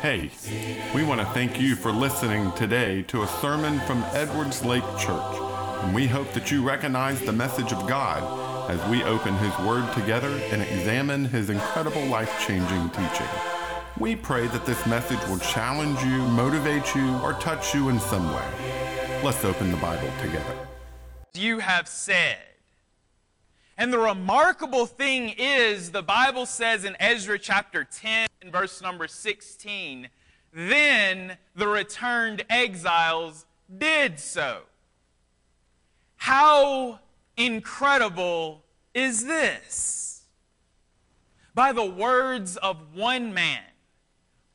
Hey, we want to thank you for listening today to a sermon from Edwards Lake Church, and we hope that you recognize the message of God as we open His Word together and examine His incredible life changing teaching. We pray that this message will challenge you, motivate you, or touch you in some way. Let's open the Bible together. You have said. And the remarkable thing is, the Bible says in Ezra chapter 10, verse number 16, then the returned exiles did so. How incredible is this? By the words of one man,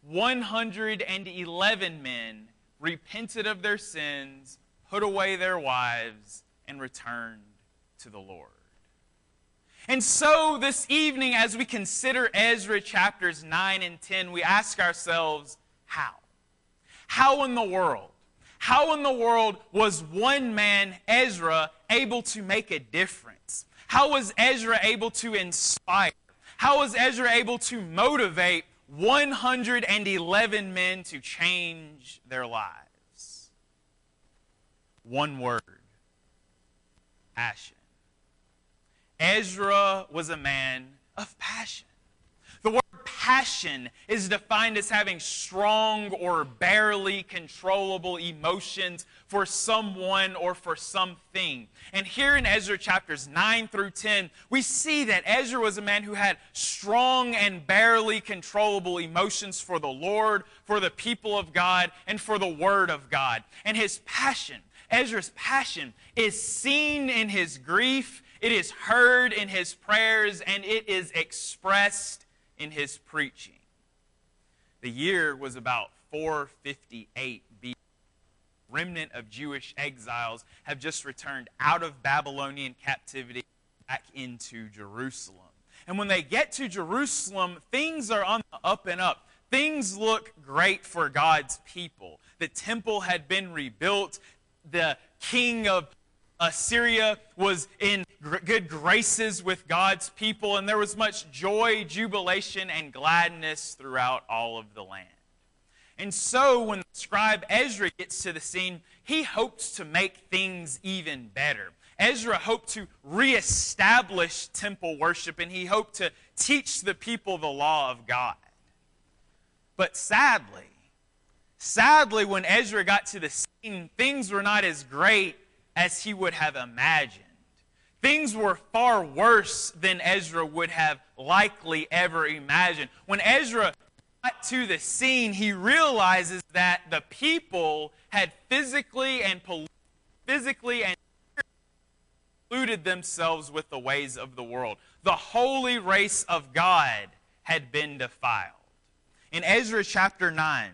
111 men repented of their sins, put away their wives, and returned to the Lord. And so, this evening, as we consider Ezra chapters 9 and 10, we ask ourselves, how? How in the world? How in the world was one man, Ezra, able to make a difference? How was Ezra able to inspire? How was Ezra able to motivate 111 men to change their lives? One word passion. Ezra was a man of passion. The word passion is defined as having strong or barely controllable emotions for someone or for something. And here in Ezra chapters 9 through 10, we see that Ezra was a man who had strong and barely controllable emotions for the Lord, for the people of God, and for the Word of God. And his passion, Ezra's passion, is seen in his grief it is heard in his prayers and it is expressed in his preaching. The year was about 458 BC. Remnant of Jewish exiles have just returned out of Babylonian captivity back into Jerusalem. And when they get to Jerusalem, things are on the up and up. Things look great for God's people. The temple had been rebuilt. The king of Uh, Assyria was in good graces with God's people, and there was much joy, jubilation, and gladness throughout all of the land. And so, when the scribe Ezra gets to the scene, he hopes to make things even better. Ezra hoped to reestablish temple worship, and he hoped to teach the people the law of God. But sadly, sadly, when Ezra got to the scene, things were not as great as he would have imagined. Things were far worse than Ezra would have likely ever imagined. When Ezra got to the scene, he realizes that the people had physically and physically and polluted themselves with the ways of the world. The holy race of God had been defiled. In Ezra chapter 9,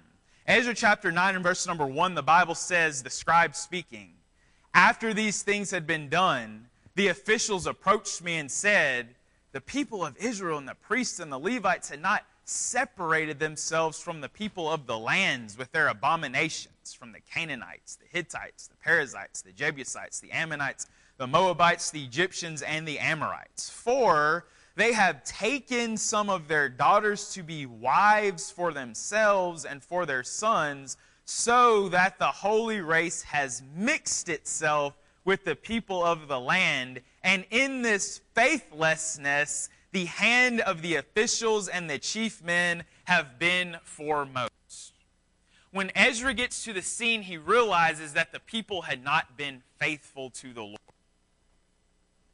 Ezra chapter 9 and verse number 1, the Bible says, the scribe speaking, after these things had been done, the officials approached me and said, The people of Israel and the priests and the Levites had not separated themselves from the people of the lands with their abominations, from the Canaanites, the Hittites, the Perizzites, the Jebusites, the Ammonites, the Moabites, the Egyptians, and the Amorites. For they have taken some of their daughters to be wives for themselves and for their sons so that the holy race has mixed itself with the people of the land. And in this faithlessness, the hand of the officials and the chief men have been foremost. When Ezra gets to the scene, he realizes that the people had not been faithful to the Lord.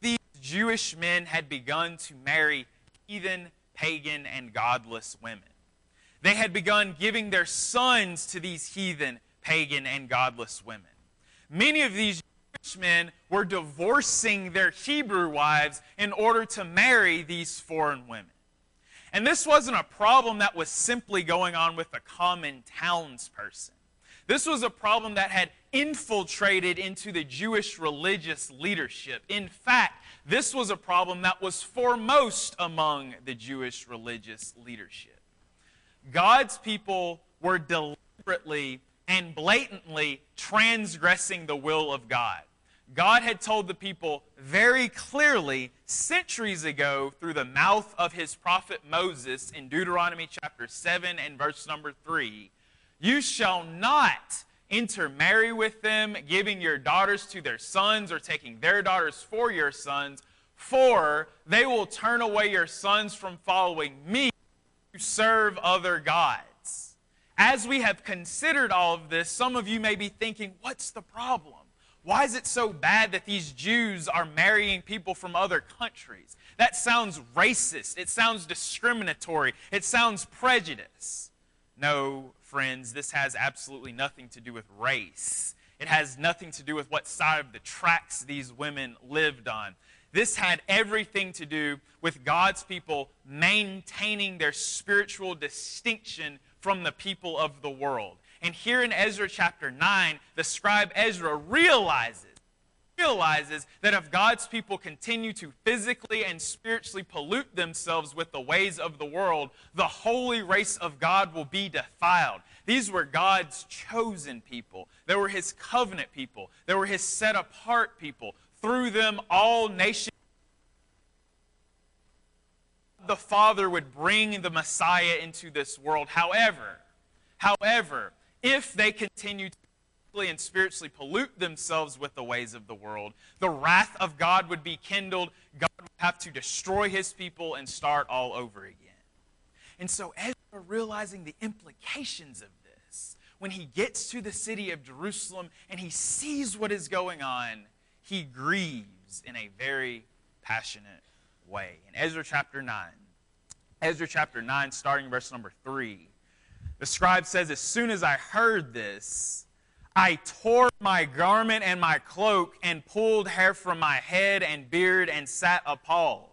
These Jewish men had begun to marry heathen, pagan, and godless women. They had begun giving their sons to these heathen, pagan, and godless women. Many of these Jewish men were divorcing their Hebrew wives in order to marry these foreign women. And this wasn't a problem that was simply going on with a common townsperson. This was a problem that had infiltrated into the Jewish religious leadership. In fact, this was a problem that was foremost among the Jewish religious leadership. God's people were deliberately and blatantly transgressing the will of God. God had told the people very clearly centuries ago through the mouth of his prophet Moses in Deuteronomy chapter 7 and verse number 3 You shall not intermarry with them, giving your daughters to their sons or taking their daughters for your sons, for they will turn away your sons from following me serve other gods. As we have considered all of this, some of you may be thinking, what's the problem? Why is it so bad that these Jews are marrying people from other countries? That sounds racist. It sounds discriminatory. It sounds prejudice. No, friends, this has absolutely nothing to do with race. It has nothing to do with what side of the tracks these women lived on. This had everything to do with God's people maintaining their spiritual distinction from the people of the world. And here in Ezra chapter 9, the scribe Ezra realizes realizes that if God's people continue to physically and spiritually pollute themselves with the ways of the world, the holy race of God will be defiled. These were God's chosen people. They were his covenant people. They were his set apart people. Through them, all nations. The Father would bring the Messiah into this world. However, however, if they continue to and spiritually pollute themselves with the ways of the world, the wrath of God would be kindled. God would have to destroy his people and start all over again. And so Ezra realizing the implications of this, when he gets to the city of Jerusalem and he sees what is going on, he grieves in a very passionate way. In Ezra chapter 9, Ezra chapter 9, starting verse number 3, the scribe says, As soon as I heard this, I tore my garment and my cloak and pulled hair from my head and beard and sat appalled.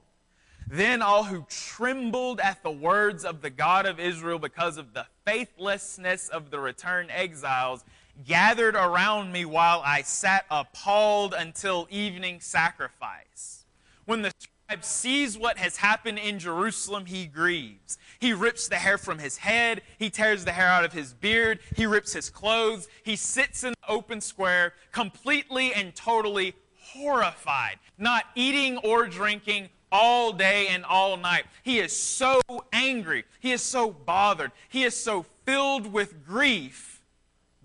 Then all who trembled at the words of the God of Israel because of the faithlessness of the returned exiles gathered around me while I sat appalled until evening sacrifice. When the scribe sees what has happened in Jerusalem, he grieves. He rips the hair from his head. He tears the hair out of his beard. He rips his clothes. He sits in the open square, completely and totally horrified, not eating or drinking all day and all night. He is so angry. He is so bothered. He is so filled with grief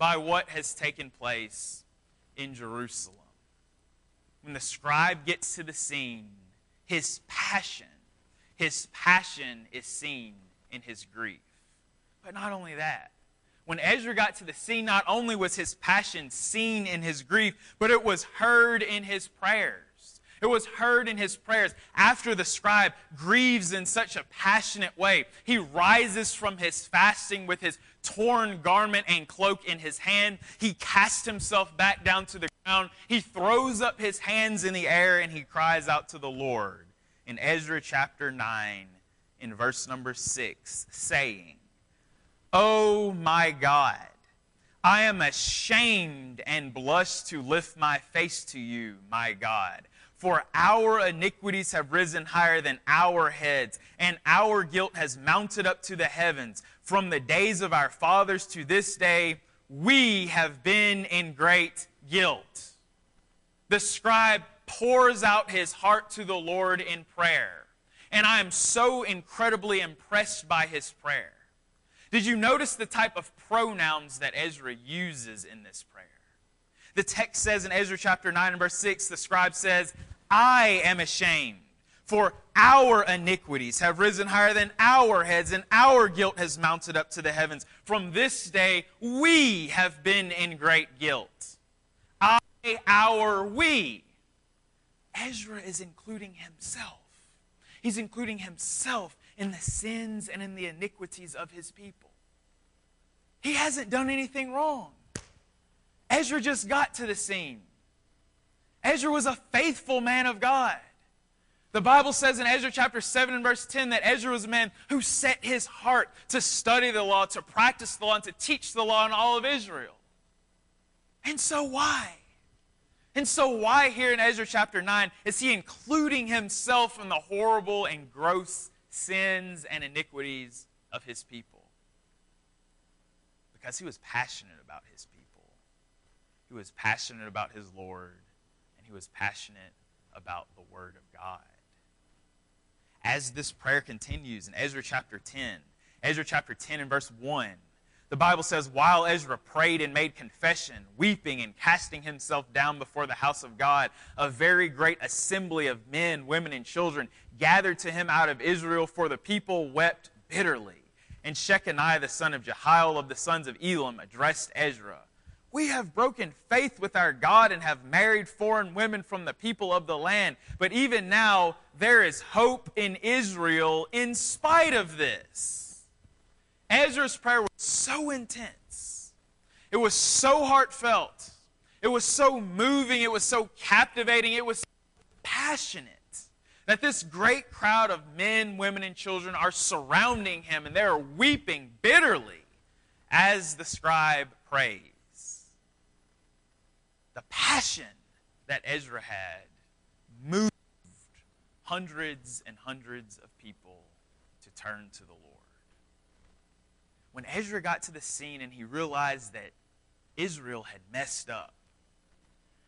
by what has taken place in Jerusalem. When the scribe gets to the scene, his passion his passion is seen in his grief. But not only that, when Ezra got to the scene, not only was his passion seen in his grief, but it was heard in his prayers. It was heard in his prayers. After the scribe grieves in such a passionate way, he rises from his fasting with his torn garment and cloak in his hand. He casts himself back down to the ground. He throws up his hands in the air and he cries out to the Lord in Ezra chapter 9, in verse number 6, saying, Oh my God, I am ashamed and blush to lift my face to you, my God. For our iniquities have risen higher than our heads, and our guilt has mounted up to the heavens. From the days of our fathers to this day, we have been in great guilt. The scribe pours out his heart to the Lord in prayer. And I am so incredibly impressed by his prayer. Did you notice the type of pronouns that Ezra uses in this prayer? The text says in Ezra chapter 9 and verse 6, the scribe says, I am ashamed, for our iniquities have risen higher than our heads, and our guilt has mounted up to the heavens. From this day, we have been in great guilt. I, our, we. Ezra is including himself. He's including himself in the sins and in the iniquities of his people. He hasn't done anything wrong. Ezra just got to the scene. Ezra was a faithful man of God. The Bible says in Ezra chapter 7 and verse 10 that Ezra was a man who set his heart to study the law, to practice the law, and to teach the law in all of Israel. And so why? And so, why here in Ezra chapter 9 is he including himself in the horrible and gross sins and iniquities of his people? Because he was passionate about his people. He was passionate about his Lord, and he was passionate about the Word of God. As this prayer continues in Ezra chapter 10, Ezra chapter 10 and verse 1, the Bible says, While Ezra prayed and made confession, weeping and casting himself down before the house of God, a very great assembly of men, women, and children gathered to him out of Israel, for the people wept bitterly. And Shechaniah, the son of Jehiel of the sons of Elam, addressed Ezra we have broken faith with our God and have married foreign women from the people of the land. But even now, there is hope in Israel in spite of this. Ezra's prayer was so intense, it was so heartfelt, it was so moving, it was so captivating, it was passionate that this great crowd of men, women, and children are surrounding him and they are weeping bitterly as the scribe prays the passion that Ezra had moved hundreds and hundreds of people to turn to the Lord. When Ezra got to the scene and he realized that Israel had messed up,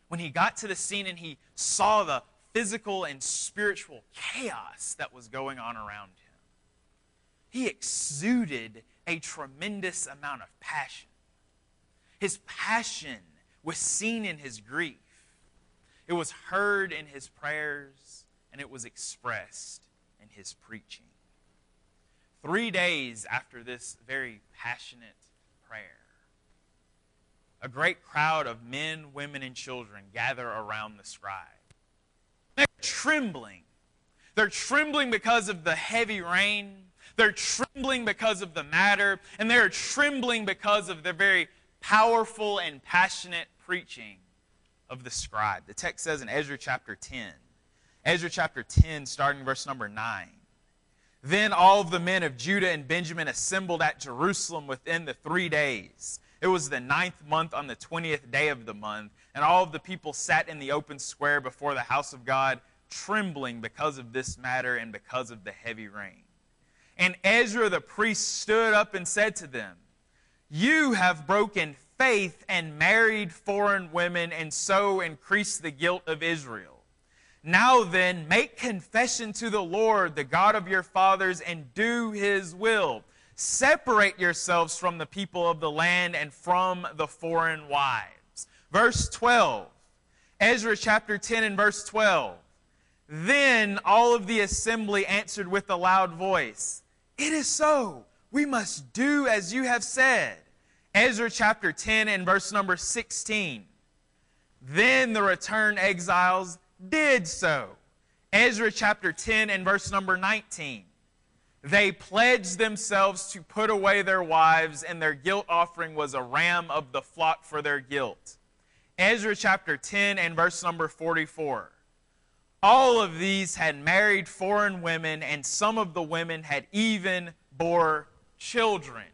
when he got to the scene and he saw the physical and spiritual chaos that was going on around him, he exuded a tremendous amount of passion. His passion was seen in his grief, it was heard in his prayers, and it was expressed in his preaching. Three days after this very passionate prayer, a great crowd of men, women, and children gather around the scribe. They're trembling. They're trembling because of the heavy rain. They're trembling because of the matter. And they're trembling because of the very powerful and passionate preaching of the scribe. The text says in Ezra chapter 10, Ezra chapter 10, starting verse number 9. Then all of the men of Judah and Benjamin assembled at Jerusalem within the three days. It was the ninth month on the 20th day of the month, and all of the people sat in the open square before the house of God, trembling because of this matter and because of the heavy rain. And Ezra the priest stood up and said to them, You have broken faith and married foreign women and so increased the guilt of Israel. Now then, make confession to the Lord, the God of your fathers, and do his will. Separate yourselves from the people of the land and from the foreign wives. Verse 12, Ezra chapter 10 and verse 12. Then all of the assembly answered with a loud voice, It is so. We must do as you have said. Ezra chapter 10 and verse number 16. Then the returned exiles did so. Ezra chapter 10 and verse number 19. They pledged themselves to put away their wives, and their guilt offering was a ram of the flock for their guilt. Ezra chapter 10 and verse number 44. All of these had married foreign women, and some of the women had even bore children.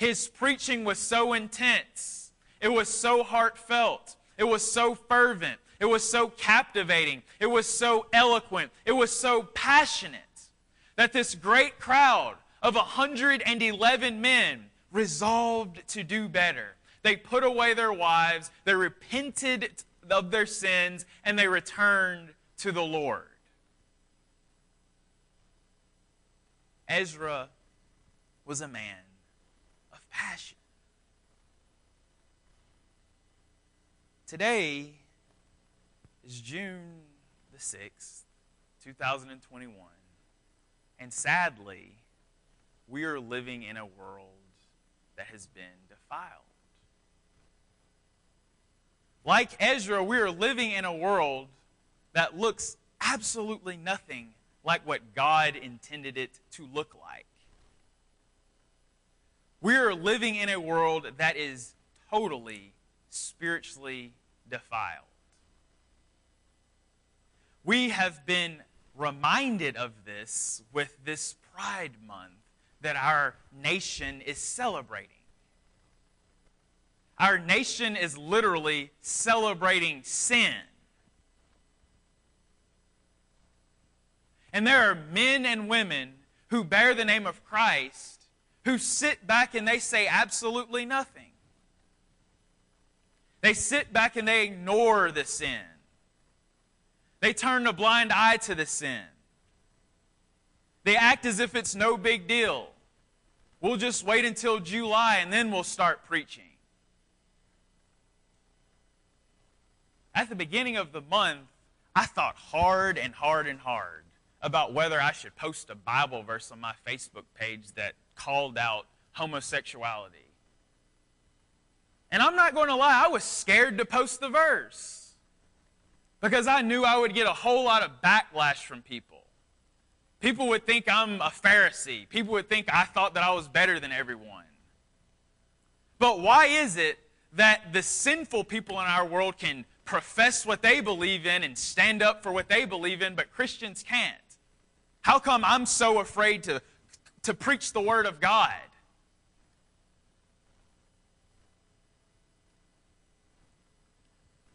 His preaching was so intense, it was so heartfelt, it was so fervent, it was so captivating, it was so eloquent, it was so passionate that this great crowd of 111 men resolved to do better. They put away their wives, they repented of their sins, and they returned to the Lord. Ezra was a man passion. Today is June the 6th, 2021, and sadly, we are living in a world that has been defiled. Like Ezra, we are living in a world that looks absolutely nothing like what God intended it to look like. We are living in a world that is totally spiritually defiled. We have been reminded of this with this Pride Month that our nation is celebrating. Our nation is literally celebrating sin. And there are men and women who bear the name of Christ who sit back and they say absolutely nothing. They sit back and they ignore the sin. They turn a blind eye to the sin. They act as if it's no big deal. We'll just wait until July and then we'll start preaching. At the beginning of the month, I thought hard and hard and hard about whether I should post a Bible verse on my Facebook page that called out homosexuality. And I'm not going to lie, I was scared to post the verse because I knew I would get a whole lot of backlash from people. People would think I'm a Pharisee. People would think I thought that I was better than everyone. But why is it that the sinful people in our world can profess what they believe in and stand up for what they believe in, but Christians can't? How come I'm so afraid to, to preach the Word of God?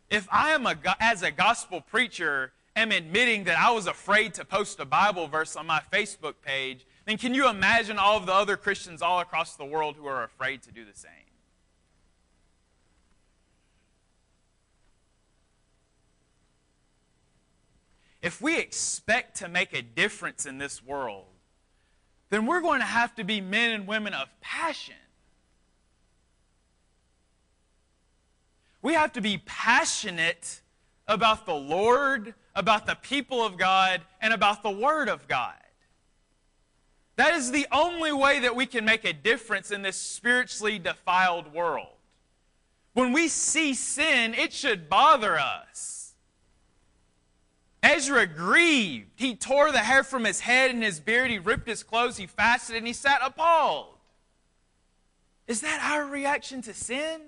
If I am a, as a gospel preacher, am admitting that I was afraid to post a Bible verse on my Facebook page, then can you imagine all of the other Christians all across the world who are afraid to do the same? If we expect to make a difference in this world, then we're going to have to be men and women of passion. We have to be passionate about the Lord, about the people of God, and about the Word of God. That is the only way that we can make a difference in this spiritually defiled world. When we see sin, it should bother us. Ezra grieved. He tore the hair from his head and his beard. He ripped his clothes. He fasted and he sat appalled. Is that our reaction to sin?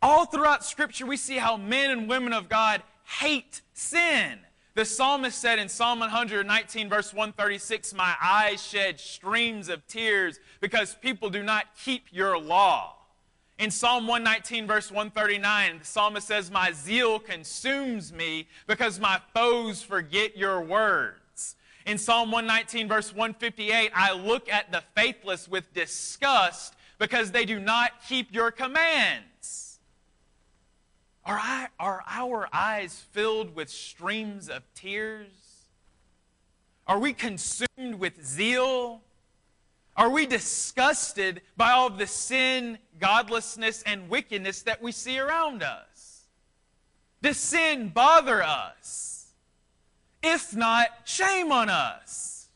All throughout Scripture, we see how men and women of God hate sin. The psalmist said in Psalm 119, verse 136, My eyes shed streams of tears because people do not keep your law. In Psalm 119, verse 139, the psalmist says, My zeal consumes me because my foes forget your words. In Psalm 119, verse 158, I look at the faithless with disgust because they do not keep your commands. Are, I, are our eyes filled with streams of tears? Are we consumed with zeal? Are we disgusted by all of the sin, godlessness, and wickedness that we see around us? Does sin bother us? If not, shame on us.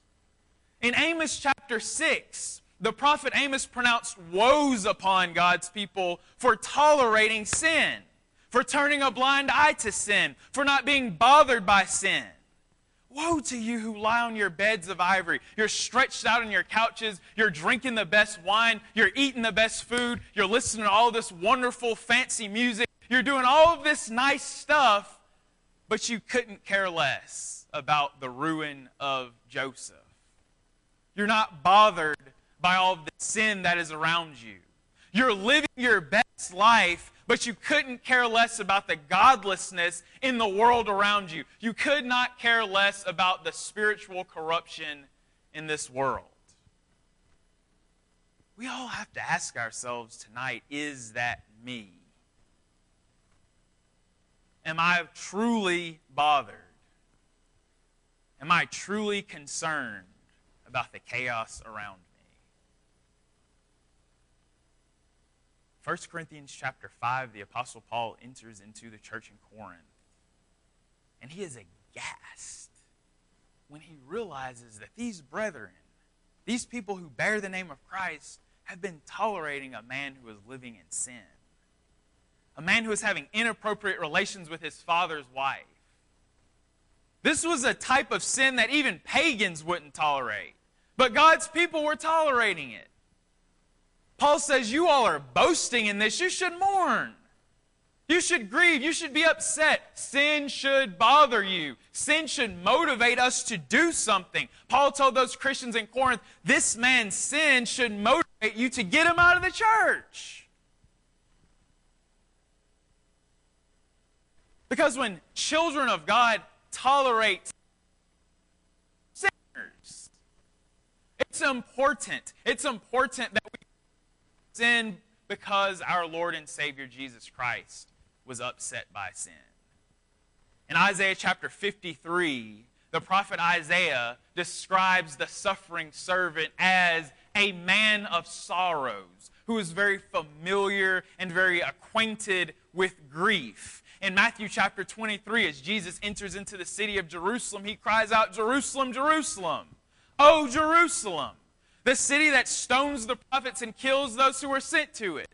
In Amos chapter 6, the prophet Amos pronounced woes upon God's people for tolerating sin for turning a blind eye to sin, for not being bothered by sin. Woe to you who lie on your beds of ivory. You're stretched out on your couches. You're drinking the best wine. You're eating the best food. You're listening to all this wonderful, fancy music. You're doing all of this nice stuff, but you couldn't care less about the ruin of Joseph. You're not bothered by all the sin that is around you. You're living your best life but you couldn't care less about the godlessness in the world around you. You could not care less about the spiritual corruption in this world. We all have to ask ourselves tonight is that me? Am I truly bothered? Am I truly concerned about the chaos around me? 1 Corinthians chapter 5, the Apostle Paul enters into the church in Corinth. And he is aghast when he realizes that these brethren, these people who bear the name of Christ, have been tolerating a man who is living in sin. A man who is having inappropriate relations with his father's wife. This was a type of sin that even pagans wouldn't tolerate. But God's people were tolerating it. Paul says, You all are boasting in this. You should mourn. You should grieve. You should be upset. Sin should bother you. Sin should motivate us to do something. Paul told those Christians in Corinth, this man's sin should motivate you to get him out of the church. Because when children of God tolerate sinners, it's important. It's important that we sin because our Lord and Savior Jesus Christ was upset by sin. In Isaiah chapter 53, the prophet Isaiah describes the suffering servant as a man of sorrows who is very familiar and very acquainted with grief. In Matthew chapter 23, as Jesus enters into the city of Jerusalem, he cries out, Jerusalem, Jerusalem, oh Jerusalem, the city that stones the prophets and kills those who are sent to it.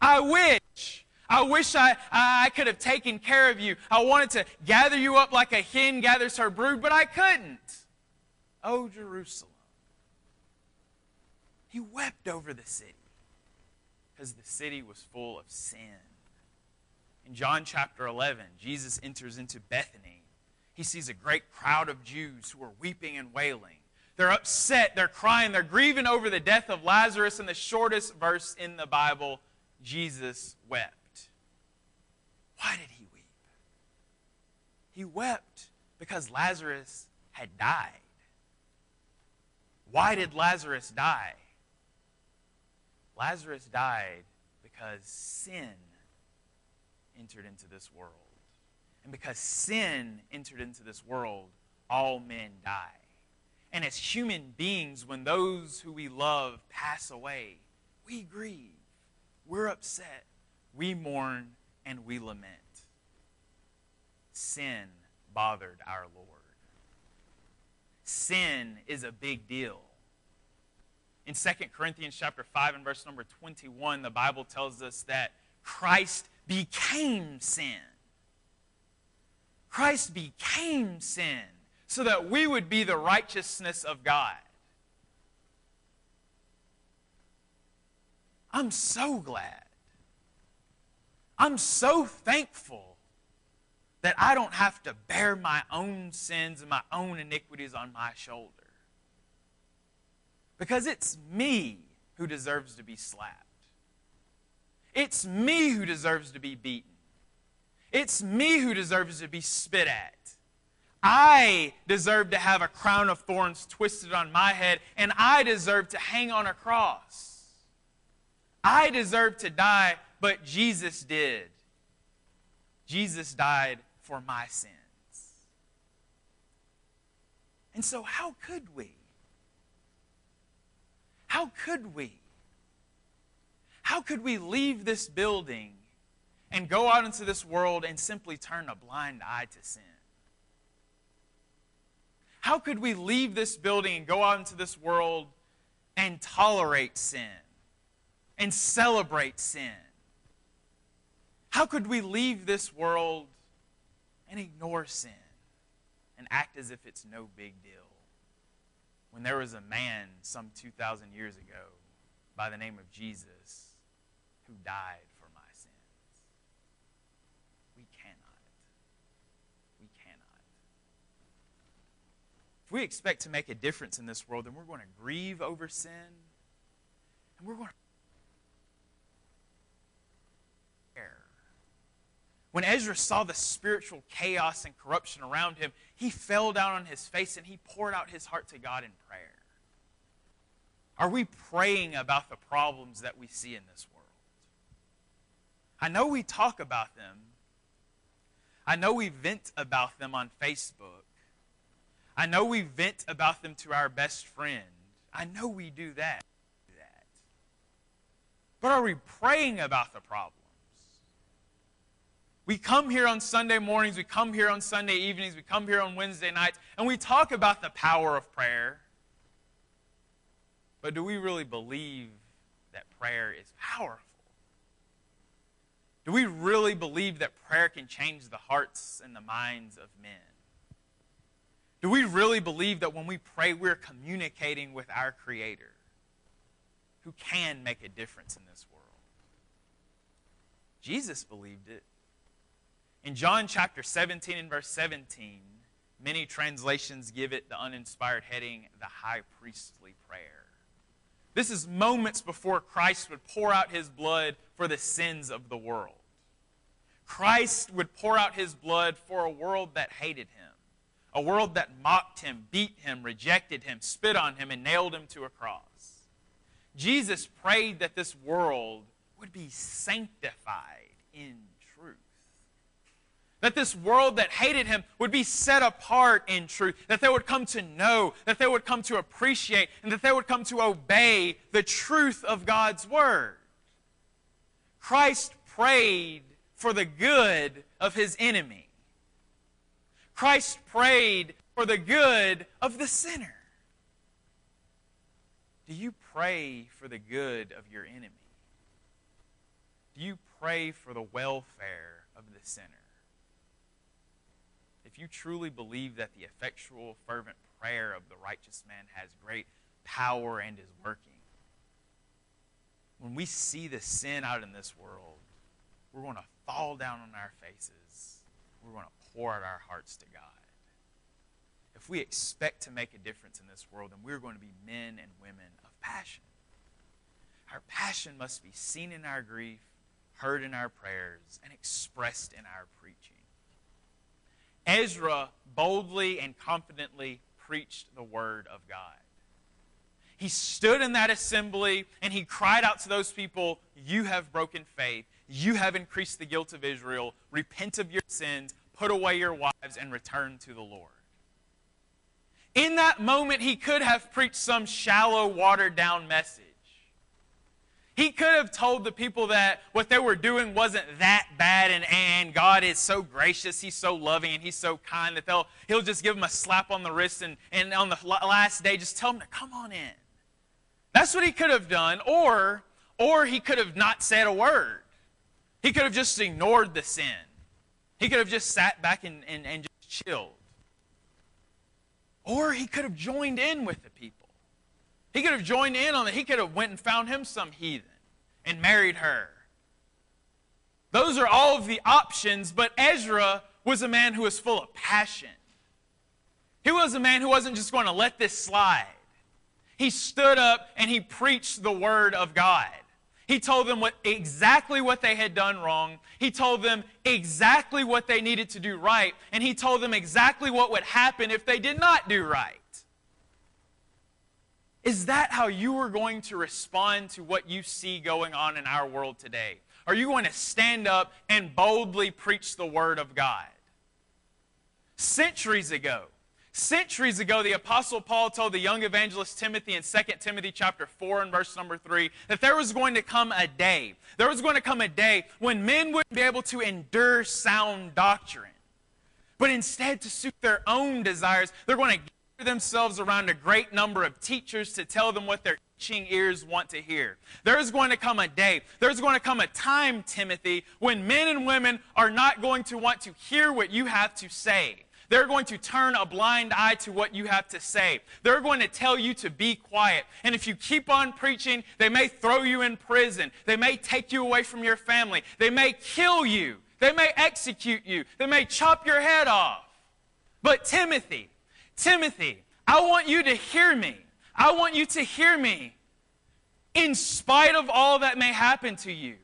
I wish I wish I, I could have taken care of you. I wanted to gather you up like a hen gathers her brood, but I couldn't. Oh, Jerusalem. He wept over the city because the city was full of sin. In John chapter 11, Jesus enters into Bethany. He sees a great crowd of Jews who are weeping and wailing. They're upset, they're crying, they're grieving over the death of Lazarus. In the shortest verse in the Bible, Jesus wept. Why did he weep? He wept because Lazarus had died. Why did Lazarus die? Lazarus died because sin entered into this world. And because sin entered into this world, all men die. And as human beings, when those who we love pass away, we grieve, we're upset, we mourn, and we lament. Sin bothered our Lord. Sin is a big deal. In 2 Corinthians chapter 5 and verse number 21, the Bible tells us that Christ became sin. Christ became sin so that we would be the righteousness of God. I'm so glad I'm so thankful that I don't have to bear my own sins and my own iniquities on my shoulder. Because it's me who deserves to be slapped. It's me who deserves to be beaten. It's me who deserves to be spit at. I deserve to have a crown of thorns twisted on my head, and I deserve to hang on a cross. I deserve to die but Jesus did. Jesus died for my sins. And so, how could we? How could we? How could we leave this building and go out into this world and simply turn a blind eye to sin? How could we leave this building and go out into this world and tolerate sin and celebrate sin? How could we leave this world and ignore sin and act as if it's no big deal? When there was a man some 2,000 years ago by the name of Jesus who died for my sins. We cannot. We cannot. If we expect to make a difference in this world, then we're going to grieve over sin and we're going to When Ezra saw the spiritual chaos and corruption around him, he fell down on his face and he poured out his heart to God in prayer. Are we praying about the problems that we see in this world? I know we talk about them. I know we vent about them on Facebook. I know we vent about them to our best friend. I know we do that. But are we praying about the problems? We come here on Sunday mornings, we come here on Sunday evenings, we come here on Wednesday nights, and we talk about the power of prayer. But do we really believe that prayer is powerful? Do we really believe that prayer can change the hearts and the minds of men? Do we really believe that when we pray, we're communicating with our Creator who can make a difference in this world? Jesus believed it. In John chapter 17 and verse 17, many translations give it the uninspired heading, the high priestly prayer. This is moments before Christ would pour out his blood for the sins of the world. Christ would pour out his blood for a world that hated him, a world that mocked him, beat him, rejected him, spit on him, and nailed him to a cross. Jesus prayed that this world would be sanctified in truth. That this world that hated him would be set apart in truth, that they would come to know, that they would come to appreciate, and that they would come to obey the truth of God's word. Christ prayed for the good of his enemy. Christ prayed for the good of the sinner. Do you pray for the good of your enemy? Do you pray for the welfare of the sinner? If you truly believe that the effectual, fervent prayer of the righteous man has great power and is working, when we see the sin out in this world, we're going to fall down on our faces. We're going to pour out our hearts to God. If we expect to make a difference in this world, then we're going to be men and women of passion. Our passion must be seen in our grief, heard in our prayers, and expressed in our preaching. Ezra boldly and confidently preached the word of God. He stood in that assembly and he cried out to those people, You have broken faith. You have increased the guilt of Israel. Repent of your sins, put away your wives, and return to the Lord. In that moment, he could have preached some shallow, watered down message. He could have told the people that what they were doing wasn't that bad and, and God is so gracious, He's so loving, and He's so kind that they'll, He'll just give them a slap on the wrist and, and on the last day just tell them to come on in. That's what he could have done, or, or he could have not said a word. He could have just ignored the sin. He could have just sat back and, and, and just chilled. Or he could have joined in with the people. He could have joined in on it. He could have went and found him some heathen and married her. Those are all of the options, but Ezra was a man who was full of passion. He was a man who wasn't just going to let this slide. He stood up and he preached the word of God. He told them what, exactly what they had done wrong. He told them exactly what they needed to do right. And he told them exactly what would happen if they did not do right. Is that how you are going to respond to what you see going on in our world today? Are you going to stand up and boldly preach the Word of God? Centuries ago, Centuries ago, the Apostle Paul told the young evangelist Timothy in 2 Timothy chapter 4 and verse number 3 that there was going to come a day, there was going to come a day when men wouldn't be able to endure sound doctrine. But instead, to suit their own desires, they're going to gather themselves around a great number of teachers to tell them what their itching ears want to hear. There is going to come a day, there's going to come a time, Timothy, when men and women are not going to want to hear what you have to say. They're going to turn a blind eye to what you have to say. They're going to tell you to be quiet. And if you keep on preaching, they may throw you in prison. They may take you away from your family. They may kill you. They may execute you. They may chop your head off. But Timothy, Timothy, I want you to hear me. I want you to hear me. In spite of all that may happen to you,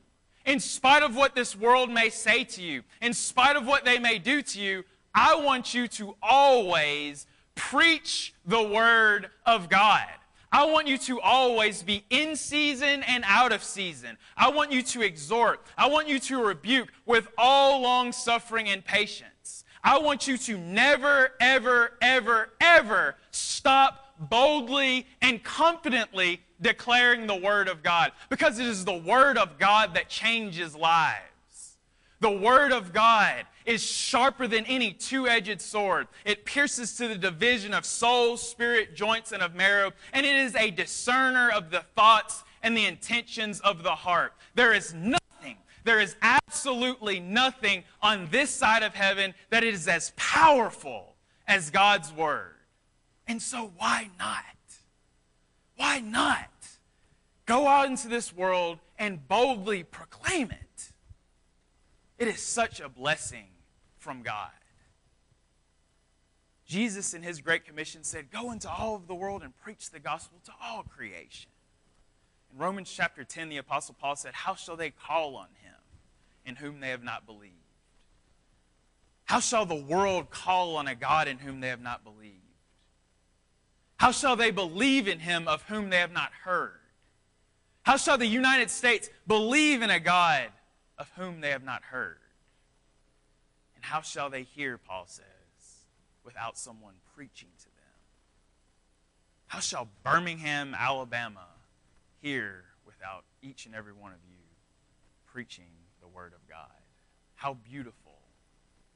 in spite of what this world may say to you, in spite of what they may do to you, I want you to always preach the Word of God. I want you to always be in season and out of season. I want you to exhort. I want you to rebuke with all long suffering and patience. I want you to never, ever, ever, ever stop boldly and confidently declaring the Word of God because it is the Word of God that changes lives. The Word of God is sharper than any two edged sword. It pierces to the division of soul, spirit, joints, and of marrow, and it is a discerner of the thoughts and the intentions of the heart. There is nothing, there is absolutely nothing on this side of heaven that is as powerful as God's Word. And so, why not? Why not? Go out into this world and boldly proclaim it. It is such a blessing from God. Jesus, in his Great Commission, said, Go into all of the world and preach the gospel to all creation. In Romans chapter 10, the Apostle Paul said, How shall they call on him in whom they have not believed? How shall the world call on a God in whom they have not believed? How shall they believe in him of whom they have not heard? How shall the United States believe in a God of whom they have not heard? And how shall they hear, Paul says, without someone preaching to them? How shall Birmingham, Alabama hear without each and every one of you preaching the Word of God? How beautiful,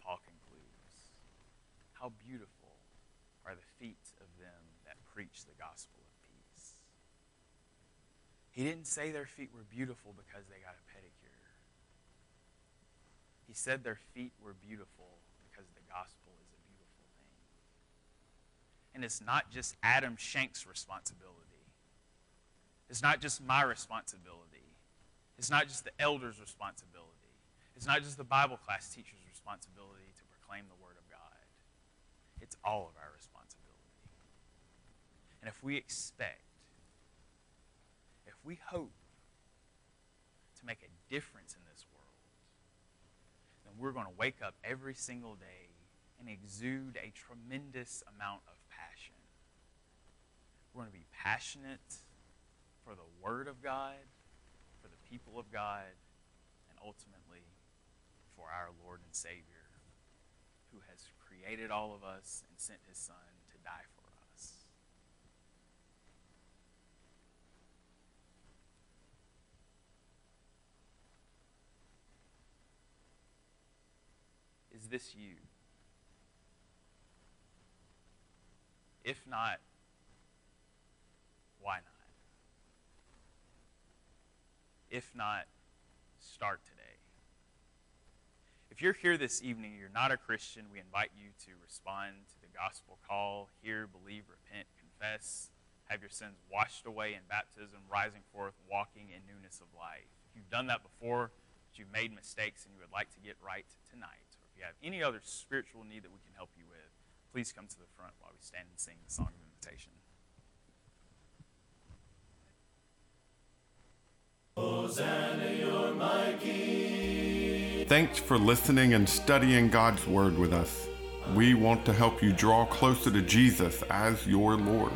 Paul concludes. How beautiful are the feet of them that preach the gospel of peace. He didn't say their feet were beautiful because they got a pedicure. He said their feet were beautiful because the gospel is a beautiful thing. And it's not just Adam Shank's responsibility. It's not just my responsibility. It's not just the elder's responsibility. It's not just the Bible class teacher's responsibility to proclaim the Word of God. It's all of our responsibility. And if we expect, if we hope to make a difference in this we're going to wake up every single day and exude a tremendous amount of passion. We're going to be passionate for the Word of God, for the people of God, and ultimately for our Lord and Savior, who has created all of us and sent His Son to die for us. Is this you? If not, why not? If not, start today. If you're here this evening, you're not a Christian, we invite you to respond to the gospel call hear, believe, repent, confess, have your sins washed away in baptism, rising forth, walking in newness of life. If you've done that before, but you've made mistakes and you would like to get right tonight, you have any other spiritual need that we can help you with, please come to the front while we stand and sing the song of invitation. Thanks for listening and studying God's Word with us. We want to help you draw closer to Jesus as your Lord.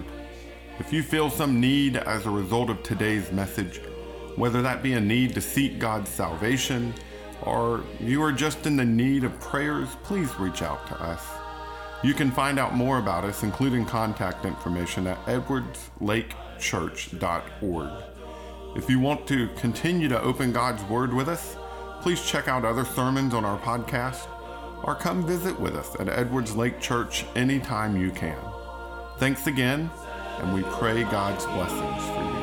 If you feel some need as a result of today's message, whether that be a need to seek God's salvation or you are just in the need of prayers, please reach out to us. You can find out more about us, including contact information, at edwardslakechurch.org. If you want to continue to open God's Word with us, please check out other sermons on our podcast or come visit with us at Edwards Lake Church anytime you can. Thanks again, and we pray God's blessings for you.